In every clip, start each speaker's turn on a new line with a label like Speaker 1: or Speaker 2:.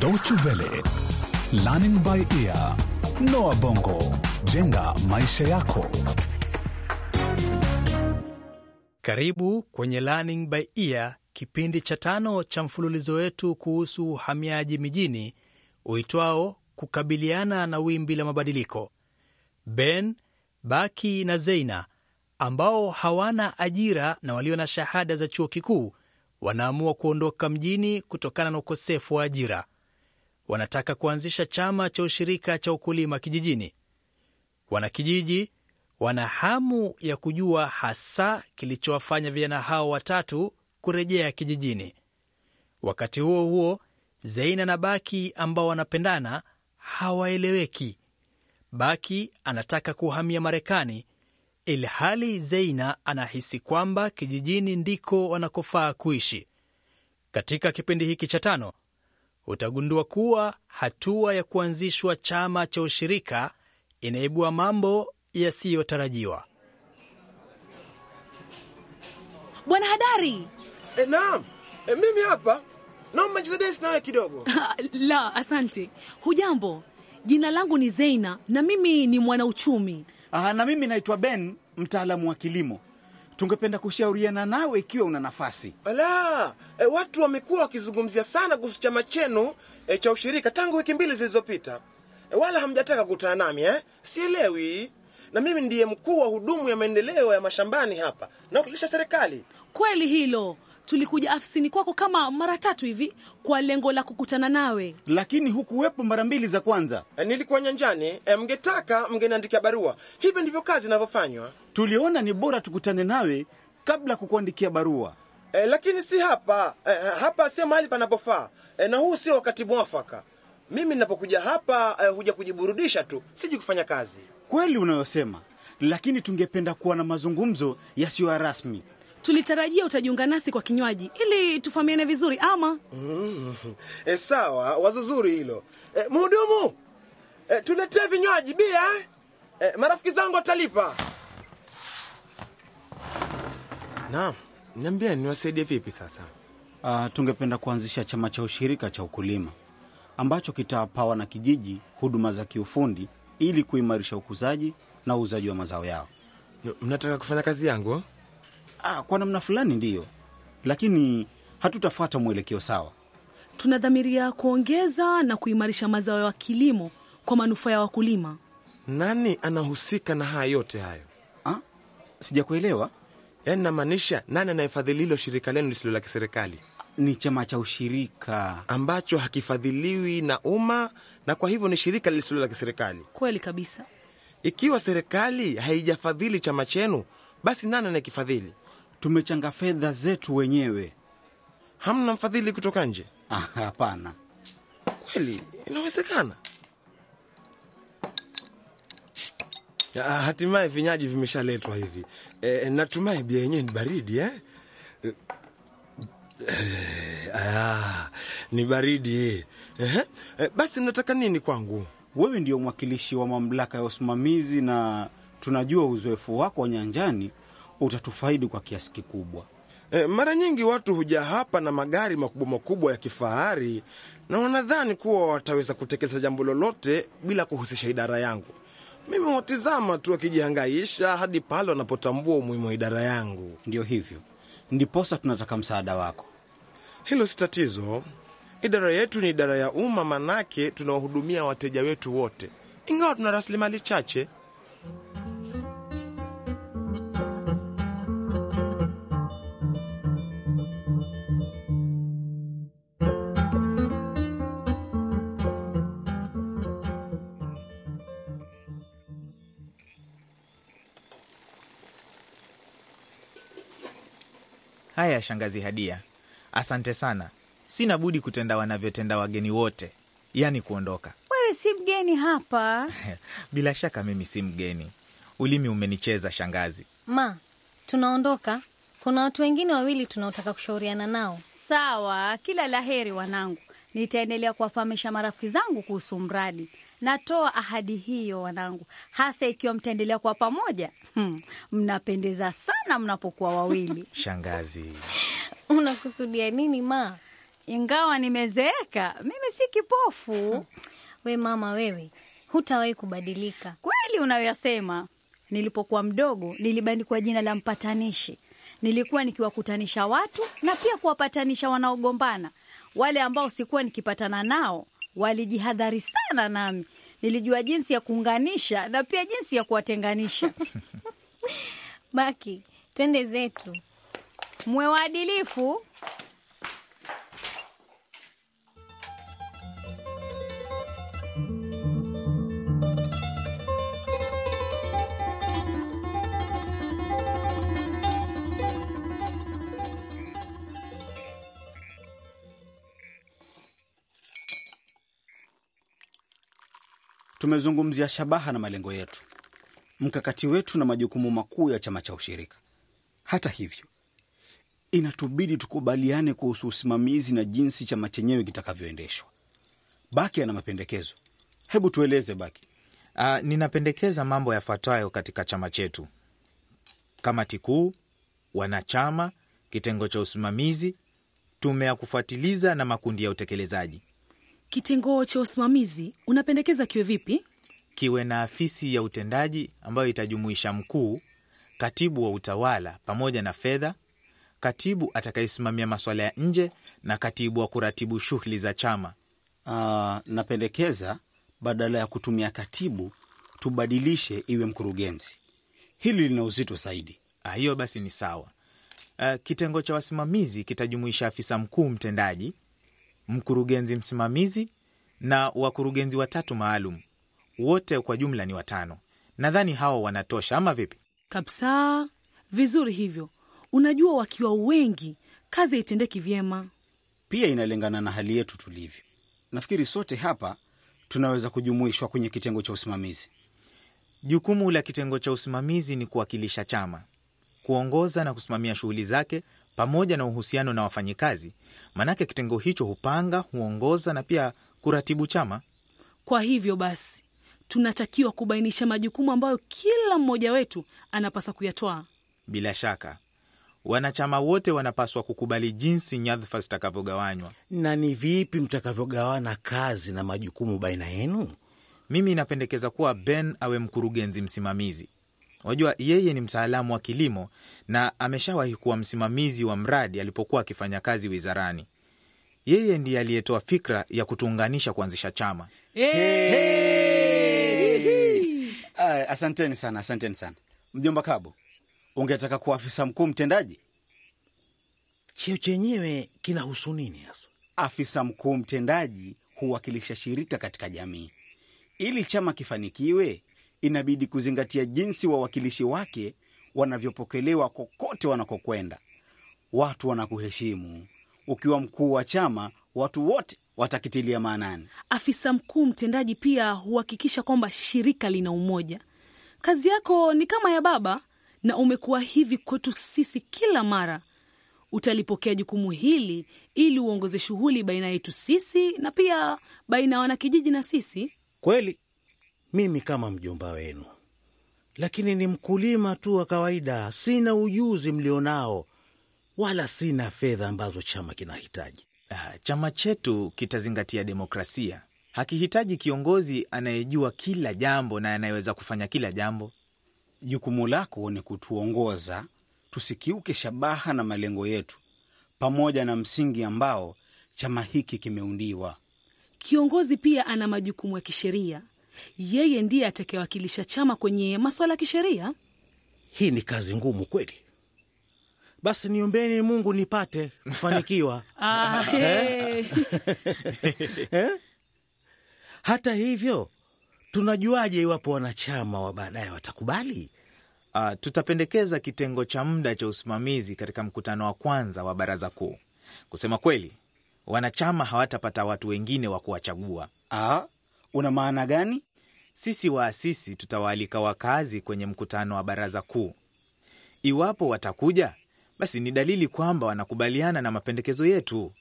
Speaker 1: Deutsche Welle, Learning by Ear, Noah Bongo, jenga maisha yako.
Speaker 2: Karibu kwenye Learning by Ear, kipindi cha tano cha mfululizo wetu kuhusu uhamiaji mijini uitwao kukabiliana na wimbi la mabadiliko. Ben, Baki na Zeina ambao hawana ajira na walio na shahada za chuo kikuu wanaamua kuondoka mjini kutokana na ukosefu wa ajira. Wanataka kuanzisha chama cha ushirika cha ukulima kijijini. Wanakijiji wana hamu ya kujua hasa kilichowafanya vijana hao watatu kurejea kijijini. Wakati huo huo, Zeina na Baki ambao wanapendana hawaeleweki. Baki anataka kuhamia Marekani ilhali Zeina anahisi kwamba kijijini ndiko wanakofaa kuishi. Katika kipindi hiki cha tano utagundua kuwa hatua ya kuanzishwa chama cha ushirika inaibua mambo yasiyotarajiwa.
Speaker 3: Bwana Hadari!
Speaker 4: E, naam e, mimi hapa naomba nicheze dance nawe kidogo.
Speaker 3: La, asante. Hujambo? Jina langu ni Zeina na mimi ni mwanauchumi.
Speaker 5: Aha, na mimi naitwa Ben, mtaalamu wa kilimo. Tungependa kushauriana nawe ikiwa una nafasi.
Speaker 4: Ala, e, watu wamekuwa wakizungumzia sana kuhusu chama chenu e, cha ushirika tangu wiki mbili zilizopita e, wala hamjataka kukutana nami eh? Sielewi. Na mimi ndiye mkuu wa hudumu ya maendeleo ya mashambani hapa nawakilisha serikali.
Speaker 3: Kweli hilo, tulikuja afisini kwako kama mara tatu hivi kwa lengo la kukutana nawe.
Speaker 5: Lakini hukuwepo mara mbili za kwanza.
Speaker 4: E, nilikuwa nyanjani e, mngetaka mngeniandikia barua. Hivyo ndivyo kazi inavyofanywa.
Speaker 5: Tuliona ni bora tukutane nawe kabla kukuandikia barua.
Speaker 4: E, lakini si hapa e, hapa sio mahali panapofaa e, na huu sio wakati mwafaka. Mimi ninapokuja hapa e, huja kujiburudisha tu, siji kufanya kazi.
Speaker 5: Kweli unayosema, lakini tungependa kuwa na mazungumzo yasiyo ya rasmi.
Speaker 3: Tulitarajia utajiunga nasi kwa kinywaji ili tufahamiane vizuri, ama
Speaker 4: Mm. E, sawa, wazo zuri hilo. E, mhudumu e, tuletee vinywaji bia eh? E, marafiki zangu watalipa. Naam, niambia niwasaidie vipi sasa?
Speaker 5: Uh, tungependa kuanzisha chama cha ushirika cha ukulima ambacho kitawapa wanakijiji huduma za kiufundi ili kuimarisha ukuzaji na uuzaji wa mazao yao.
Speaker 4: Mnataka kufanya kazi yangu?
Speaker 5: Ah, kwa namna fulani ndiyo, lakini hatutafuata mwelekeo sawa.
Speaker 3: tunadhamiria kuongeza na kuimarisha mazao ya kilimo kwa manufaa ya wakulima.
Speaker 4: Nani anahusika na haya yote hayo?
Speaker 5: Ah, sijakuelewa.
Speaker 4: Yaani namaanisha nani anayefadhili hilo shirika lenu lisilo la kiserikali
Speaker 5: Ni chama cha ushirika.
Speaker 4: ambacho hakifadhiliwi na umma na kwa hivyo ni shirika lisilo la kiserikali?
Speaker 3: Kweli kabisa.
Speaker 4: Ikiwa serikali haijafadhili chama chenu, basi nani anayekifadhili?
Speaker 5: Tumechanga fedha zetu wenyewe.
Speaker 4: Hamna mfadhili kutoka nje?
Speaker 5: Ah, Hapana.
Speaker 4: Kweli inawezekana? Hatimaye vinyaji vimeshaletwa hivi. E, natumai bia yenyewe ni baridi eh? E, aa, ni baridi E, basi mnataka nini kwangu?
Speaker 5: Wewe ndio mwakilishi wa mamlaka ya usimamizi na tunajua uzoefu wako wa nyanjani utatufaidi kwa kiasi kikubwa.
Speaker 4: E, mara nyingi watu huja hapa na magari makubwa makubwa ya kifahari na wanadhani kuwa wataweza kutekeleza jambo lolote bila kuhusisha idara yangu. Mimi watizama tu wakijihangaisha hadi pale wanapotambua umuhimu wa idara yangu.
Speaker 5: Ndio hivyo, ndiposa tunataka msaada wako.
Speaker 4: Hilo si tatizo. Idara yetu ni idara ya umma, manake tunawahudumia wateja wetu wote, ingawa tuna rasilimali chache.
Speaker 6: Haya, shangazi Hadia, asante sana. Sina budi kutenda wanavyotenda wageni wote, yaani kuondoka.
Speaker 7: Wewe si mgeni hapa.
Speaker 6: Bila shaka mimi si mgeni. Ulimi umenicheza shangazi.
Speaker 8: Ma, tunaondoka. Kuna watu wengine wawili tunaotaka kushauriana nao.
Speaker 7: Sawa, kila la heri wanangu. Nitaendelea kuwafahamisha marafiki zangu kuhusu mradi. Natoa ahadi hiyo wanangu, hasa ikiwa mtaendelea kuwa pamoja. Hmm, mnapendeza sana mnapokuwa wawili.
Speaker 6: Shangazi,
Speaker 8: Unakusudia nini ma?
Speaker 7: ingawa nimezeeka, mimi si kipofu.
Speaker 8: We mama wewe, hutawahi kubadilika.
Speaker 7: Kweli unayoyasema. Nilipokuwa mdogo nilibandikwa jina la mpatanishi. Nilikuwa nikiwakutanisha watu na pia kuwapatanisha wanaogombana. Wale ambao sikuwa nikipatana nao walijihadhari sana nami. Nilijua jinsi ya kuunganisha na pia jinsi ya kuwatenganisha.
Speaker 8: Baki, twende zetu.
Speaker 7: Mwe waadilifu.
Speaker 5: Tumezungumzia shabaha na malengo yetu, mkakati wetu na majukumu makuu ya chama cha ushirika. Hata hivyo, inatubidi tukubaliane kuhusu usimamizi na jinsi chama chenyewe kitakavyoendeshwa. Baki ana mapendekezo. Hebu tueleze Baki.
Speaker 6: Uh, ninapendekeza mambo yafuatayo katika chama chetu: kamati kuu, wanachama, kitengo cha usimamizi, tume ya kufuatiliza na makundi ya utekelezaji.
Speaker 3: Kitengo cha usimamizi unapendekeza kiwe vipi?
Speaker 6: Kiwe na afisi ya utendaji ambayo itajumuisha mkuu, katibu wa utawala pamoja na fedha, katibu atakayesimamia masuala ya nje na katibu wa kuratibu shughuli za chama.
Speaker 5: Ah, napendekeza badala ya kutumia katibu tubadilishe iwe mkurugenzi. Hili lina uzito zaidi.
Speaker 6: Ah, hiyo basi ni sawa. Uh, kitengo cha wasimamizi kitajumuisha afisa mkuu mtendaji, mkurugenzi msimamizi na wakurugenzi watatu maalum. Wote kwa jumla ni watano. Nadhani hao wanatosha, ama vipi?
Speaker 3: Kabisa, vizuri hivyo. Unajua, wakiwa wengi kazi haitendeki vyema.
Speaker 5: Pia inalingana na hali yetu tulivyo. Nafikiri sote hapa tunaweza kujumuishwa kwenye kitengo cha usimamizi.
Speaker 6: Jukumu la kitengo cha usimamizi ni kuwakilisha chama, kuongoza na kusimamia shughuli zake pamoja na uhusiano na wafanyikazi. Maanake kitengo hicho hupanga, huongoza na pia kuratibu chama.
Speaker 3: Kwa hivyo basi, tunatakiwa kubainisha majukumu ambayo kila mmoja wetu anapaswa kuyatwaa.
Speaker 6: Bila shaka, wanachama wote wanapaswa kukubali jinsi nyadhifa zitakavyogawanywa.
Speaker 9: Na ni vipi mtakavyogawana kazi na majukumu baina yenu?
Speaker 6: Mimi napendekeza kuwa Ben awe mkurugenzi msimamizi. Wajua, yeye ni mtaalamu wa kilimo na ameshawahi kuwa msimamizi wa mradi alipokuwa akifanya kazi wizarani. Yeye ndiye aliyetoa fikra ya kutuunganisha kuanzisha chama.
Speaker 5: Aya, asanteni sana, asanteni sana. Mjomba Kabo, ungetaka kuwa afisa mkuu mtendaji?
Speaker 9: Cheo chenyewe kinahusu nini hasa?
Speaker 5: Afisa mkuu mtendaji huwakilisha shirika katika jamii. Ili chama kifanikiwe, inabidi kuzingatia jinsi wawakilishi wake wanavyopokelewa kokote wanakokwenda. Watu wanakuheshimu. Ukiwa mkuu wa chama, watu wote watakitilia maanani.
Speaker 3: Afisa mkuu mtendaji pia huhakikisha kwamba shirika lina umoja. Kazi yako ni kama ya baba, na umekuwa hivi kwetu sisi kila mara. Utalipokea jukumu hili ili uongoze shughuli baina yetu sisi na pia baina ya wanakijiji na sisi.
Speaker 9: Kweli mimi kama mjomba wenu, lakini ni mkulima tu wa kawaida. Sina ujuzi mlionao, wala sina fedha ambazo chama kinahitaji.
Speaker 6: Ah, Chama chetu kitazingatia demokrasia. Hakihitaji kiongozi anayejua kila jambo na anayeweza kufanya kila jambo.
Speaker 5: Jukumu lako ni kutuongoza tusikiuke shabaha na malengo yetu, pamoja na msingi ambao chama hiki kimeundiwa.
Speaker 3: Kiongozi pia ana majukumu ya kisheria. Yeye ndiye atakayewakilisha chama kwenye masuala ya kisheria.
Speaker 9: Hii ni kazi ngumu kweli. Basi niombeni Mungu nipate kufanikiwa.
Speaker 3: Ah, hey.
Speaker 9: Hata hivyo, tunajuaje iwapo wanachama wa baadaye watakubali?
Speaker 6: Uh, tutapendekeza kitengo cha muda cha usimamizi katika mkutano wa kwanza wa baraza kuu. Kusema kweli, wanachama hawatapata watu wengine wa kuwachagua.
Speaker 5: Ah, una maana gani?
Speaker 6: Sisi waasisi tutawaalika wakazi kwenye mkutano wa baraza kuu. Iwapo watakuja, basi ni dalili kwamba wanakubaliana na mapendekezo yetu,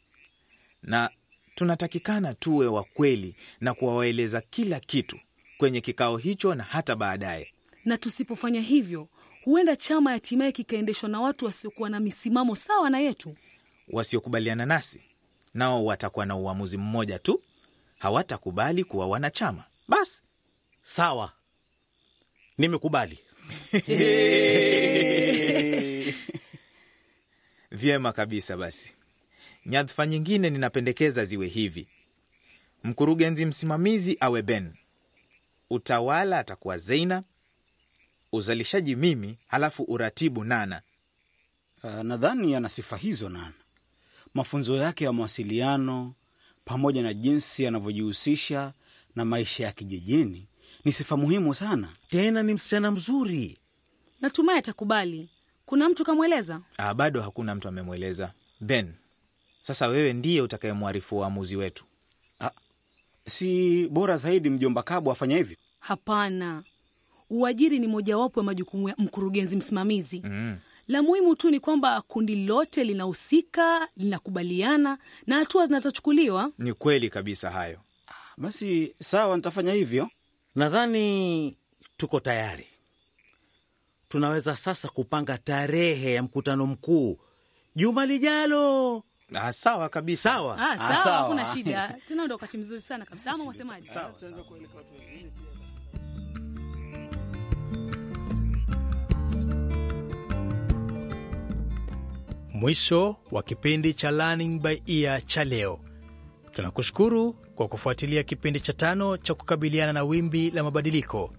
Speaker 6: na tunatakikana tuwe wa kweli na kuwaeleza kila kitu kwenye kikao hicho na hata baadaye.
Speaker 3: Na tusipofanya hivyo, huenda chama hatimaye kikaendeshwa na watu wasiokuwa na misimamo sawa na yetu.
Speaker 6: Wasiokubaliana nasi nao watakuwa na uamuzi mmoja tu, hawatakubali kuwa wanachama. Basi
Speaker 9: Sawa, nimekubali.
Speaker 6: vyema kabisa. Basi nyadhifa nyingine ninapendekeza ziwe hivi: mkurugenzi msimamizi awe Ben, utawala atakuwa Zeina, uzalishaji mimi, halafu uratibu Nana.
Speaker 5: Uh, nadhani ana sifa hizo Nana. Mafunzo yake ya mawasiliano pamoja na jinsi anavyojihusisha na maisha ya kijijini ni sifa muhimu sana.
Speaker 9: Tena ni msichana mzuri.
Speaker 3: Natumai atakubali. Kuna mtu kamweleza?
Speaker 6: Ah, bado hakuna mtu amemweleza Ben. Sasa wewe ndiye utakayemwarifu uamuzi wetu.
Speaker 5: Si bora zaidi mjomba Kabu afanya hivyo?
Speaker 3: Hapana, uajiri ni mojawapo ya majukumu ya mkurugenzi msimamizi.
Speaker 6: Mm.
Speaker 3: La muhimu tu ni kwamba kundi lote linahusika, linakubaliana na hatua zinazochukuliwa.
Speaker 6: Ni kweli kabisa hayo.
Speaker 5: Basi sawa, nitafanya hivyo.
Speaker 9: Nadhani tuko tayari. Tunaweza sasa kupanga tarehe ya mkutano mkuu juma lijalo.
Speaker 6: Ah, sawa kabisa.
Speaker 9: Sawa.
Speaker 3: Ah,
Speaker 5: Ah,
Speaker 3: sawa,
Speaker 5: sawa.
Speaker 3: hakuna shida. Tena ndo wakati mzuri sana kabisa, ama wasemaje?
Speaker 2: Mwisho wa kipindi cha Learning by Ear cha leo. Tunakushukuru kwa kufuatilia kipindi cha tano cha kukabiliana na wimbi la mabadiliko,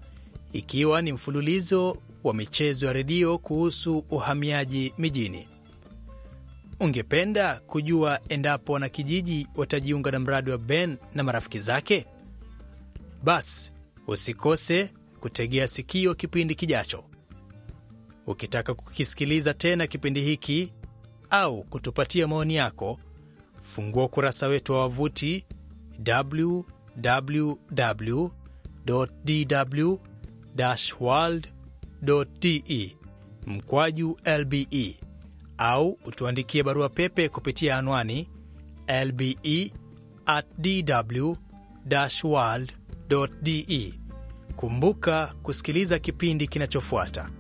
Speaker 2: ikiwa ni mfululizo wa michezo ya redio kuhusu uhamiaji mijini. Ungependa kujua endapo wanakijiji watajiunga na mradi wa Ben na marafiki zake? Basi usikose kutegea sikio kipindi kijacho. Ukitaka kukisikiliza tena kipindi hiki au kutupatia maoni yako, fungua ukurasa wetu wa wavuti www.dw-world.de mkwaju lbe au utuandikie barua pepe kupitia anwani lbe at dw-world.de. Kumbuka kusikiliza kipindi kinachofuata.